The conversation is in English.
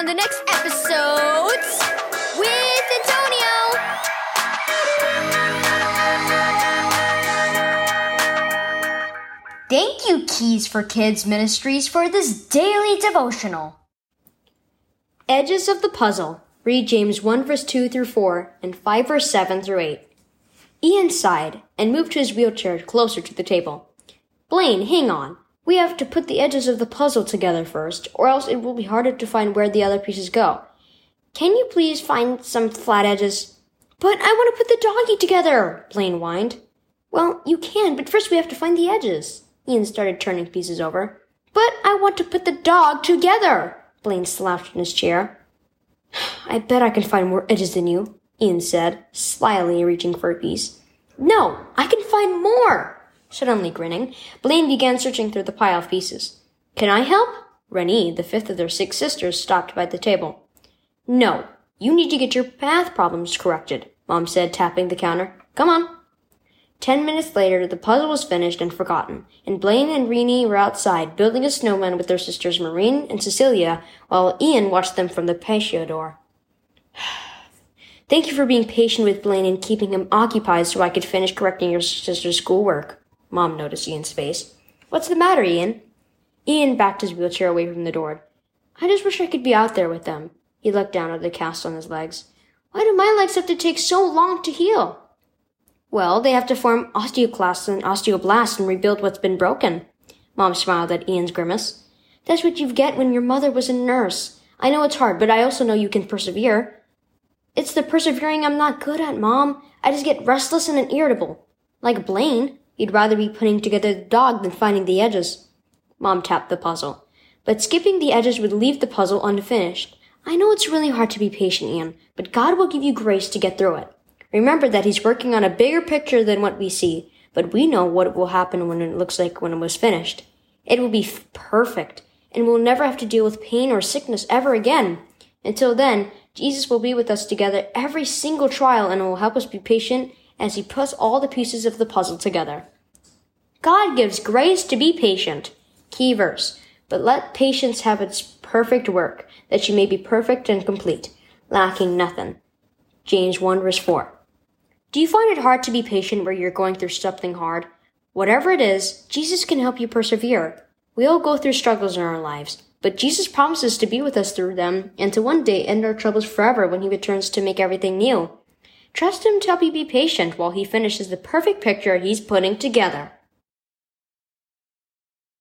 on the next episodes with Antonio. Thank you, Keys for Kids Ministries, for this daily devotional. Edges of the puzzle. Read James 1 verse 2 through 4 and 5 verse 7 through 8. Ian sighed and moved to his wheelchair closer to the table. Blaine, hang on. We have to put the edges of the puzzle together first, or else it will be harder to find where the other pieces go. Can you please find some flat edges? But I want to put the doggy together, Blaine whined. Well, you can, but first we have to find the edges. Ian started turning pieces over. But I want to put the dog together. Blaine slouched in his chair. I bet I can find more edges than you, Ian said, slyly reaching for a piece. No, I can find more. Suddenly grinning, Blaine began searching through the pile of pieces. Can I help? Renee, the fifth of their six sisters, stopped by the table. No, you need to get your math problems corrected, Mom said, tapping the counter. Come on. Ten minutes later, the puzzle was finished and forgotten, and Blaine and Renee were outside building a snowman with their sisters Maureen and Cecilia, while Ian watched them from the patio door. Thank you for being patient with Blaine and keeping him occupied so I could finish correcting your sister's schoolwork. Mom noticed Ian's face. What's the matter, Ian? Ian backed his wheelchair away from the door. I just wish I could be out there with them. He looked down at the cast on his legs. Why do my legs have to take so long to heal? Well, they have to form osteoclasts and osteoblasts and rebuild what's been broken. Mom smiled at Ian's grimace. That's what you get when your mother was a nurse. I know it's hard, but I also know you can persevere. It's the persevering I'm not good at, Mom. I just get restless and irritable. Like Blaine, he'd rather be putting together the dog than finding the edges. Mom tapped the puzzle. But skipping the edges would leave the puzzle unfinished. I know it's really hard to be patient, Ian, but God will give you grace to get through it. Remember that he's working on a bigger picture than what we see, but we know what will happen when it looks like when it was finished. It will be f- perfect, and we'll never have to deal with pain or sickness ever again. Until then, Jesus will be with us together every single trial and will help us be patient as he puts all the pieces of the puzzle together. God gives grace to be patient. Key verse. But let patience have its perfect work, that you may be perfect and complete, lacking nothing. James 1 verse 4. Do you find it hard to be patient where you're going through something hard? Whatever it is, Jesus can help you persevere. We all go through struggles in our lives, but Jesus promises to be with us through them and to one day end our troubles forever when he returns to make everything new. Trust him to help you be patient while he finishes the perfect picture he's putting together.